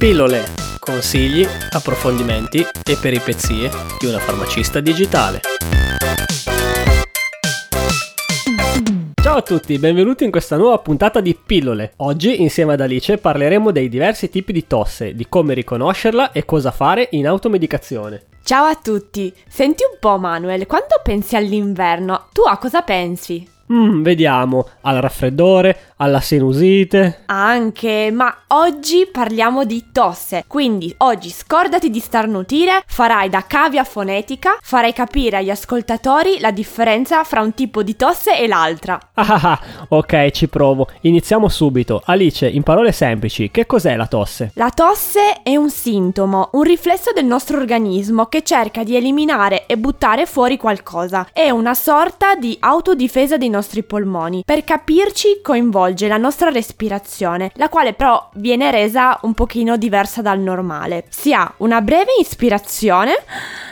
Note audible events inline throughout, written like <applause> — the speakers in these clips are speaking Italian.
Pillole, consigli, approfondimenti e peripezie di una farmacista digitale. Ciao a tutti, benvenuti in questa nuova puntata di Pillole. Oggi insieme ad Alice parleremo dei diversi tipi di tosse, di come riconoscerla e cosa fare in automedicazione. Ciao a tutti, senti un po' Manuel, quando pensi all'inverno, tu a cosa pensi? Mm, vediamo, al raffreddore, alla sinusite. Anche, ma oggi parliamo di tosse. Quindi oggi scordati di starnutire, farai da cavia fonetica, farai capire agli ascoltatori la differenza fra un tipo di tosse e l'altra. Ah, ah, ah, ok, ci provo. Iniziamo subito. Alice, in parole semplici, che cos'è la tosse? La tosse è un sintomo, un riflesso del nostro organismo che cerca di eliminare e buttare fuori qualcosa. È una sorta di autodifesa dei nostri polmoni. Per capirci coinvolge la nostra respirazione, la quale però viene resa un pochino diversa dal normale. Si ha una breve ispirazione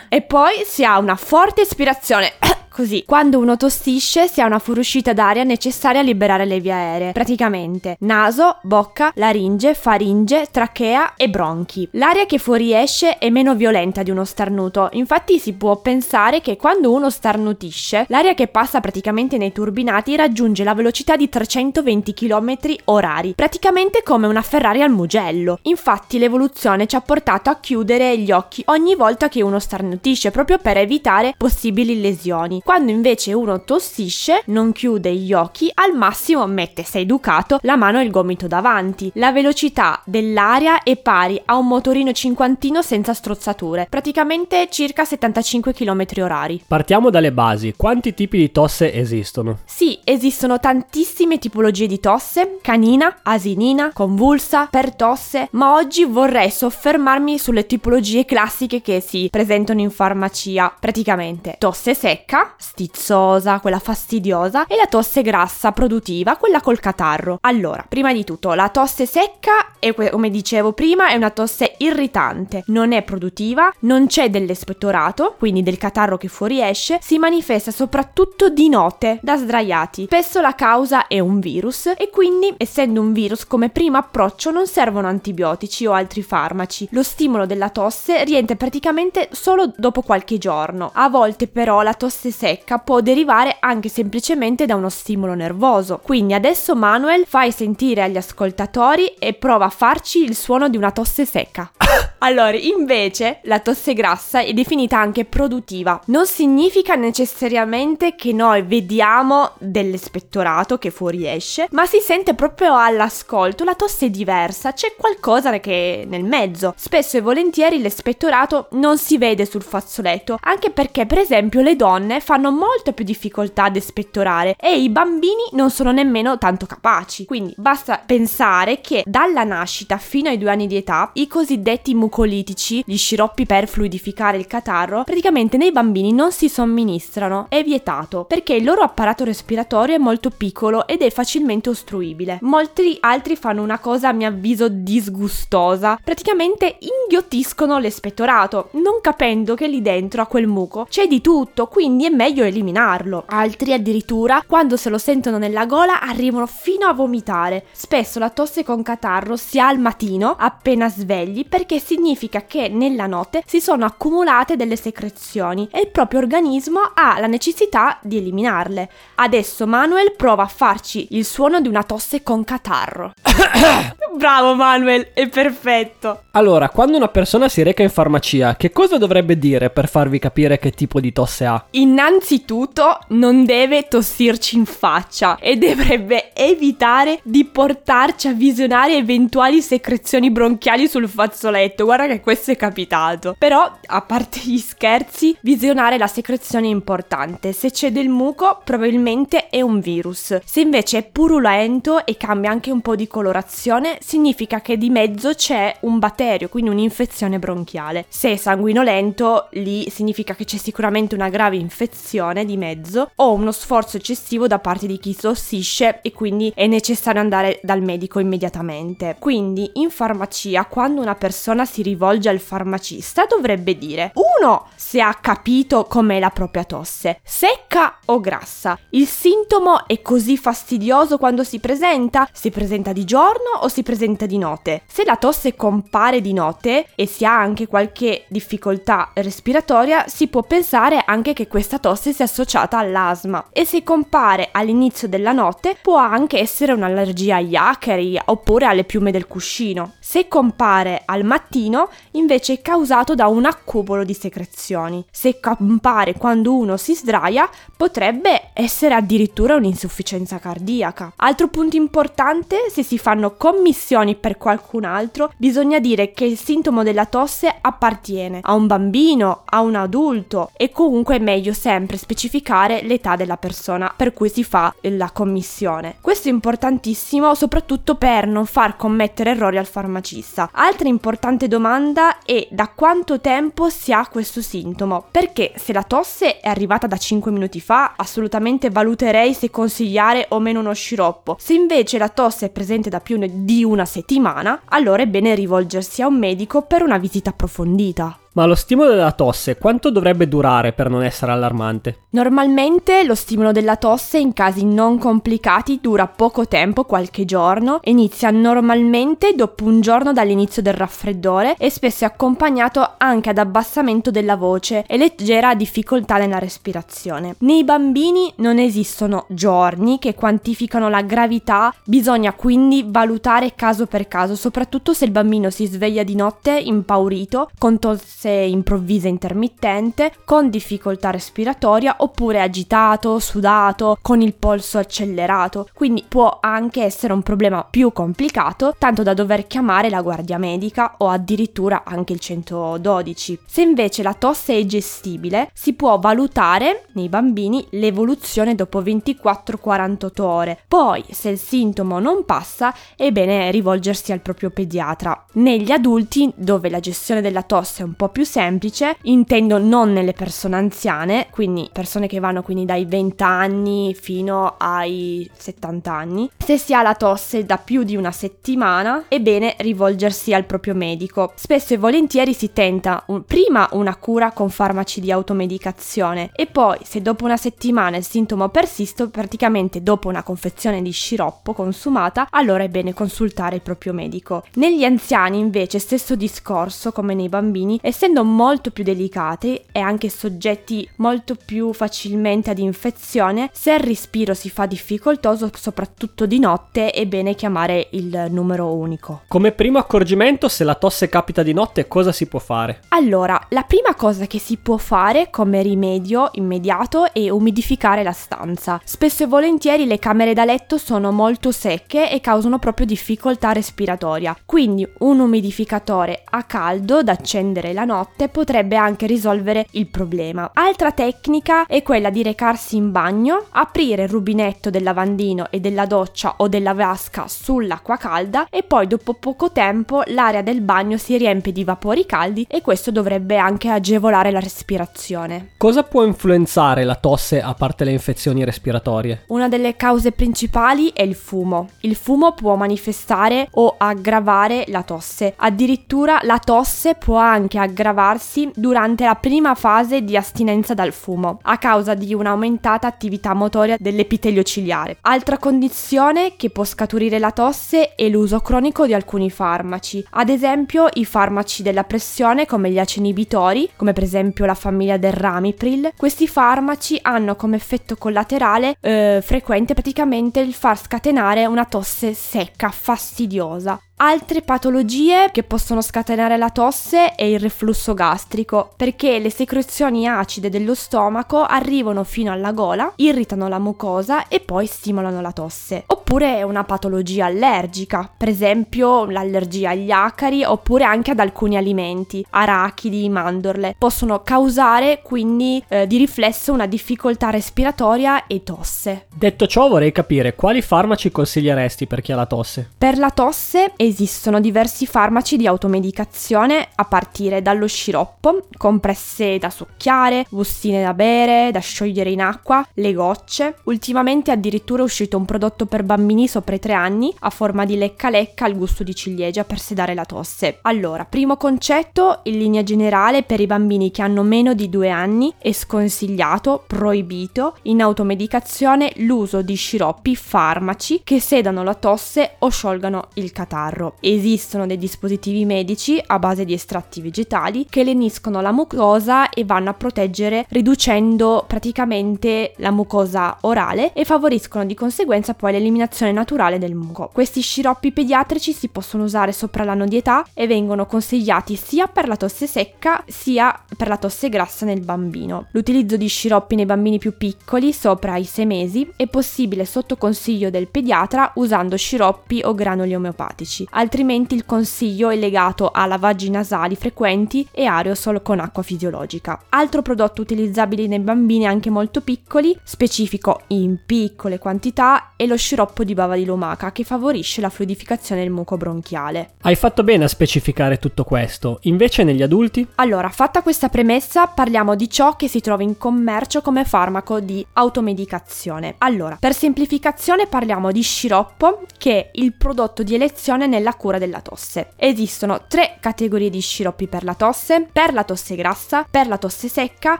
e poi si ha una forte espirazione. <coughs> Così, quando uno tossisce si ha una fuoriuscita d'aria necessaria a liberare le vie aeree, praticamente naso, bocca, laringe, faringe, trachea e bronchi. L'aria che fuoriesce è meno violenta di uno starnuto, infatti si può pensare che quando uno starnutisce, l'aria che passa praticamente nei turbinati raggiunge la velocità di 320 km orari, praticamente come una Ferrari al Mugello. Infatti l'evoluzione ci ha portato a chiudere gli occhi ogni volta che uno starnutisce, proprio per evitare possibili lesioni. Quando invece uno tossisce, non chiude gli occhi, al massimo mette, se educato, la mano e il gomito davanti. La velocità dell'aria è pari a un motorino cinquantino senza strozzature, praticamente circa 75 km orari. Partiamo dalle basi. Quanti tipi di tosse esistono? Sì, esistono tantissime tipologie di tosse, canina, asinina, convulsa, pertosse, ma oggi vorrei soffermarmi sulle tipologie classiche che si presentano in farmacia, praticamente tosse secca, stizzosa, quella fastidiosa e la tosse grassa produttiva, quella col catarro. Allora, prima di tutto, la tosse secca è come dicevo prima, è una tosse irritante, non è produttiva, non c'è dell'espettorato, quindi del catarro che fuoriesce, si manifesta soprattutto di notte, da sdraiati. Spesso la causa è un virus e quindi, essendo un virus come primo approccio, non servono antibiotici o altri farmaci. Lo stimolo della tosse rientra praticamente solo dopo qualche giorno. A volte però la tosse secca può derivare anche semplicemente da uno stimolo nervoso. Quindi adesso Manuel fai sentire agli ascoltatori e prova a farci il suono di una tosse secca. <laughs> Allora, invece, la tosse grassa è definita anche produttiva. Non significa necessariamente che noi vediamo dell'espettorato che fuoriesce, ma si sente proprio all'ascolto. La tosse è diversa, c'è qualcosa che è nel mezzo. Spesso e volentieri l'espettorato non si vede sul fazzoletto, anche perché, per esempio, le donne fanno molta più difficoltà ad espettorare e i bambini non sono nemmeno tanto capaci. Quindi basta pensare che dalla nascita fino ai due anni di età i cosiddetti mucolitici, gli sciroppi per fluidificare il catarro, praticamente nei bambini non si somministrano, è vietato, perché il loro apparato respiratorio è molto piccolo ed è facilmente ostruibile. Molti altri fanno una cosa a mio avviso disgustosa, praticamente inghiottiscono l'espettorato, non capendo che lì dentro a quel muco c'è di tutto, quindi è meglio eliminarlo. Altri addirittura, quando se lo sentono nella gola, arrivano fino a vomitare. Spesso la tosse con catarro si ha al mattino, appena svegli, perché significa che nella notte si sono accumulate delle secrezioni e il proprio organismo ha la necessità di eliminarle. Adesso Manuel prova a farci il suono di una tosse con catarro. <coughs> Bravo Manuel, è perfetto. Allora, quando una persona si reca in farmacia, che cosa dovrebbe dire per farvi capire che tipo di tosse ha? Innanzitutto non deve tossirci in faccia e dovrebbe evitare di portarci a visionare eventuali secrezioni bronchiali sul fazzoletto. Guarda che questo è capitato. Però, a parte gli scherzi, visionare la secrezione è importante. Se c'è del muco, probabilmente è un virus. Se invece è purulento e cambia anche un po' di colorazione, significa che di mezzo c'è un batterio, quindi un'infezione bronchiale. Se è sanguinolento, lì significa che c'è sicuramente una grave infezione di mezzo o uno sforzo eccessivo da parte di chi tossisce e quindi è necessario andare dal medico immediatamente. Quindi in farmacia, quando una persona si rivolge al farmacista, dovrebbe dire uno se ha capito com'è la propria tosse, secca o grassa. Il sintomo è così fastidioso quando si presenta? Si presenta di giorno o si presenta di notte. Se la tosse compare di notte e si ha anche qualche difficoltà respiratoria, si può pensare anche che questa tosse sia associata all'asma. E se compare all'inizio della notte, può anche essere un'allergia agli acari oppure alle piume del cuscino. Se compare al mattino, invece è causato da un accumulo di secrezioni. Se compare quando uno si sdraia, potrebbe essere addirittura un'insufficienza cardiaca. Altro punto importante, se si fanno commissioni per qualcun altro, bisogna dire che il sintomo della tosse appartiene a un bambino, a un adulto e comunque è meglio sempre specificare l'età della persona per cui si fa la commissione. Questo è importantissimo soprattutto per non far commettere errori al farmacista. Altra importante domanda è da quanto tempo si ha questo sintomo? Perché se la tosse è arrivata da 5 minuti fa, assolutamente valuterei se consigliare o meno uno sciroppo. Se invece la tosse è presente da più di una settimana, allora è bene rivolgersi a un medico per una visita approfondita. Ma lo stimolo della tosse quanto dovrebbe durare per non essere allarmante? Normalmente lo stimolo della tosse in casi non complicati dura poco tempo, qualche giorno, inizia normalmente dopo un giorno dall'inizio del raffreddore e spesso è accompagnato anche ad abbassamento della voce e leggera difficoltà nella respirazione. Nei bambini non esistono giorni che quantificano la gravità, bisogna quindi valutare caso per caso, soprattutto se il bambino si sveglia di notte impaurito, con tosse tosse improvvisa intermittente, con difficoltà respiratoria oppure agitato, sudato, con il polso accelerato. Quindi può anche essere un problema più complicato, tanto da dover chiamare la guardia medica o addirittura anche il 112. Se invece la tosse è gestibile, si può valutare nei bambini l'evoluzione dopo 24-48 ore. Poi, se il sintomo non passa, è bene rivolgersi al proprio pediatra. Negli adulti, dove la gestione della tosse è un po' più più semplice, intendo non nelle persone anziane, quindi persone che vanno quindi dai 20 anni fino ai 70 anni. Se si ha la tosse da più di una settimana, è bene rivolgersi al proprio medico. Spesso e volentieri si tenta un, prima una cura con farmaci di automedicazione e poi se dopo una settimana il sintomo persiste, praticamente dopo una confezione di sciroppo consumata, allora è bene consultare il proprio medico. Negli anziani invece stesso discorso come nei bambini, essendo essendo molto più delicati e anche soggetti molto più facilmente ad infezione, se il respiro si fa difficoltoso, soprattutto di notte, è bene chiamare il numero unico. Come primo accorgimento, se la tosse capita di notte, cosa si può fare? Allora, la prima cosa che si può fare come rimedio immediato è umidificare la stanza. Spesso e volentieri le camere da letto sono molto secche e causano proprio difficoltà respiratoria, quindi un umidificatore a caldo da accendere la notte potrebbe anche risolvere il problema. Altra tecnica è quella di recarsi in bagno, aprire il rubinetto del lavandino e della doccia o della vasca sull'acqua calda e poi dopo poco tempo l'area del bagno si riempie di vapori caldi e questo dovrebbe anche agevolare la respirazione. Cosa può influenzare la tosse a parte le infezioni respiratorie? Una delle cause principali è il fumo. Il fumo può manifestare o aggravare la tosse. Addirittura la tosse può anche aggravare aggravarsi durante la prima fase di astinenza dal fumo, a causa di un'aumentata attività motoria dell'epitelio ciliare. Altra condizione che può scaturire la tosse è l'uso cronico di alcuni farmaci, ad esempio i farmaci della pressione come gli ACE inibitori, come per esempio la famiglia del Ramipril. Questi farmaci hanno come effetto collaterale eh, frequente praticamente il far scatenare una tosse secca, fastidiosa. Altre patologie che possono scatenare la tosse è il reflusso gastrico, perché le secrezioni acide dello stomaco arrivano fino alla gola, irritano la mucosa e poi stimolano la tosse. Oppure è una patologia allergica, per esempio l'allergia agli acari oppure anche ad alcuni alimenti, arachidi, mandorle. Possono causare quindi eh, di riflesso una difficoltà respiratoria e tosse. Detto ciò vorrei capire quali farmaci consiglieresti per chi ha la tosse? Per la tosse esistono diversi farmaci di automedicazione a partire dallo sciroppo, compresse da succhiare, bustine da bere, da sciogliere in acqua, le gocce. Ultimamente addirittura è uscito un prodotto per bambini sopra i 3 anni a forma di lecca lecca al gusto di ciliegia per sedare la tosse. Allora, primo concetto, in linea generale per i bambini che hanno meno di 2 anni è sconsigliato, proibito in automedicazione l'uso di sciroppi farmaci che sedano la tosse o sciolgano il catarro catarro. Esistono dei dispositivi medici a base di estratti vegetali che leniscono la mucosa e vanno a proteggere riducendo praticamente la mucosa orale e favoriscono di conseguenza poi l'eliminazione naturale del muco. Questi sciroppi pediatrici si possono usare sopra l'anno di età e vengono consigliati sia per la tosse secca sia per la tosse grassa nel bambino. L'utilizzo di sciroppi nei bambini più piccoli, sopra i 6 mesi, è possibile sotto consiglio del pediatra usando sciroppi o granuli omeopatici, altrimenti il consiglio è legato a lavaggi nasali frequenti e aerosol con acqua fisiologica. Altro prodotto utilizzabile nei bambini anche molto piccoli, specifico in piccole quantità, è lo sciroppo di bava di lumaca che favorisce la fluidificazione del muco bronchiale. Hai fatto bene a specificare tutto questo, invece negli adulti? Allora, fatta questa premessa, parliamo di ciò che si trova in commercio come farmaco di automedicazione. Allora, per semplificazione parliamo di sciroppo, che è il prodotto di elezione nella cura della tosse. Esistono tre categorie di sciroppi per la tosse, per la tosse grassa, per la tosse secca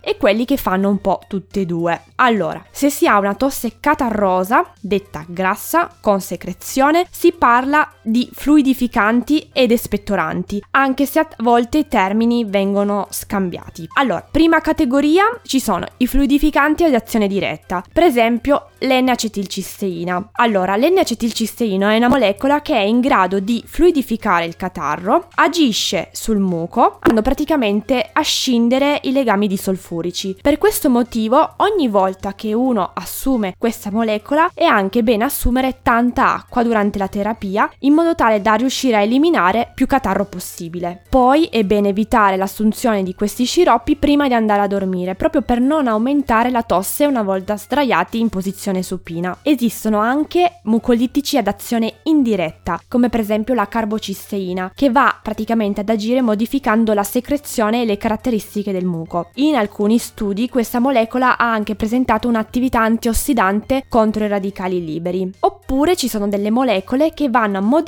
e quelli che fanno un po' tutte e due. Allora, se si ha una tosse catarrosa, detta grassa, con secrezione, si parla di fluidificanti ed espettoranti, anche se a volte i termini vengono scambiati. Allora, prima categoria ci sono i fluidificanti ad azione diretta, per esempio l'N-acetilcisteina. Allora, l'N-acetilcisteina è una molecola che è in grado di fluidificare il catarro, agisce sul muco, andando praticamente a scindere i legami disolfurici. Per questo motivo, ogni volta che uno assume questa molecola è anche bene assumere tanta acqua durante la terapia in tale da riuscire a eliminare più catarro possibile. Poi è bene evitare l'assunzione di questi sciroppi prima di andare a dormire, proprio per non aumentare la tosse una volta sdraiati in posizione supina. Esistono anche mucolitici ad azione indiretta, come per esempio la carbocisteina, che va praticamente ad agire modificando la secrezione e le caratteristiche del muco. In alcuni studi questa molecola ha anche presentato un'attività antiossidante contro i radicali liberi. Oppure ci sono delle molecole che vanno a modificare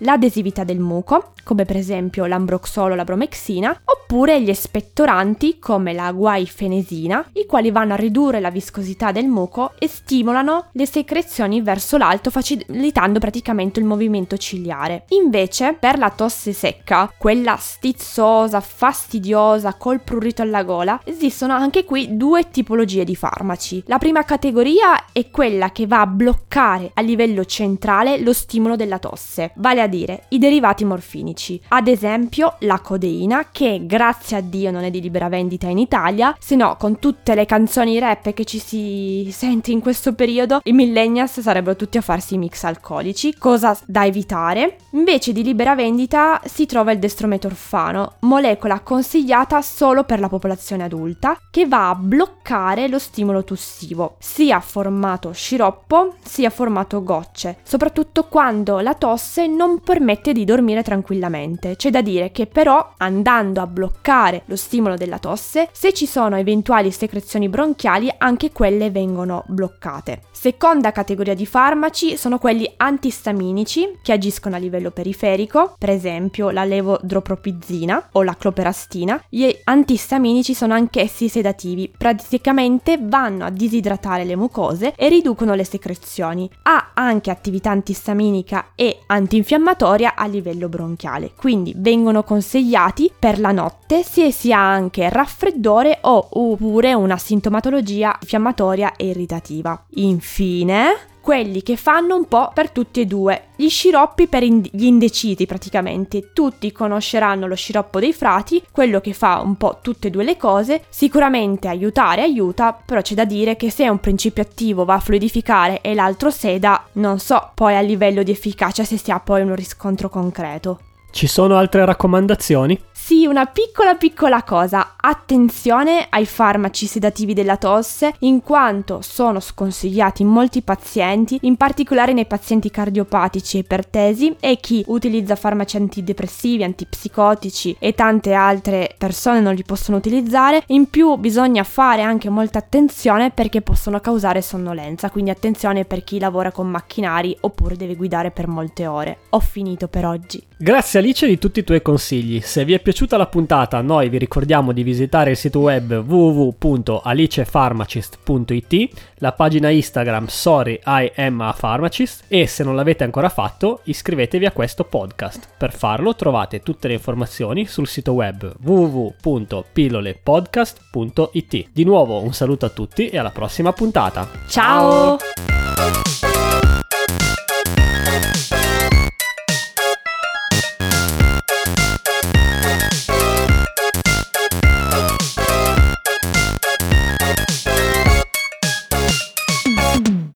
l'adesività del muco, come per esempio l'ambroxolo o la bromexina, oppure gli espettoranti come la guaifenesina, i quali vanno a ridurre la viscosità del muco e stimolano le secrezioni verso l'alto facilitando praticamente il movimento ciliare. Invece per la tosse secca, quella stizzosa, fastidiosa, col prurito alla gola, esistono anche qui due tipologie di farmaci. La prima categoria è quella che va a bloccare a livello centrale lo stimolo della tosse, vale a dire i derivati morfinici, ad esempio la codeina che grazie a Dio non è di libera vendita in Italia, se no con tutte le canzoni rap che ci si sente in questo periodo i millennials sarebbero tutti a farsi i mix alcolici, cosa da evitare. Invece di libera vendita si trova il destrometorfano, molecola consigliata solo per la popolazione adulta, che va a bloccare lo stimolo tussivo, sia formato sciroppo sia formato gocce, soprattutto quando la tosse non permette di dormire tranquillamente. C'è da dire che però andando a bloccare lo stimolo della tosse, se ci sono eventuali secrezioni bronchiali, anche quelle vengono bloccate. Seconda categoria di farmaci sono quelli antistaminici che agiscono a livello periferico, per esempio la levodropropizzina o la cloperastina. Gli antistaminici sono anch'essi sedativi, praticamente vanno a disidratare le mucose e riducono le secrezioni. Ha anche attività antistaminica e antinfiammatoria a livello bronchiale, quindi vengono consigliati per la notte se si ha anche raffreddore o oppure una sintomatologia infiammatoria e irritativa. Infine, quelli che fanno un po' per tutti e due, gli sciroppi per ind- gli indecisi praticamente. Tutti conosceranno lo sciroppo dei frati, quello che fa un po' tutte e due le cose, sicuramente aiutare aiuta, però c'è da dire che se un principio attivo va a fluidificare e l'altro seda, non so poi a livello di efficacia se si ha poi un riscontro concreto. Ci sono altre raccomandazioni? Sì, una piccola piccola cosa, attenzione ai farmaci sedativi della tosse in quanto sono sconsigliati in molti pazienti, in particolare nei pazienti cardiopatici e ipertesi e chi utilizza farmaci antidepressivi, antipsicotici e tante altre persone non li possono utilizzare. In più bisogna fare anche molta attenzione perché possono causare sonnolenza, quindi attenzione per chi lavora con macchinari oppure deve guidare per molte ore. Ho finito per oggi. Grazie Alice di tutti i tuoi consigli. Se vi è piaciuta la puntata, noi vi ricordiamo di visitare il sito web www.alicepharmacist.it, la pagina Instagram Sorry I am a pharmacist e se non l'avete ancora fatto, iscrivetevi a questo podcast. Per farlo trovate tutte le informazioni sul sito web www.pillolepodcast.it. Di nuovo un saluto a tutti e alla prossima puntata. Ciao.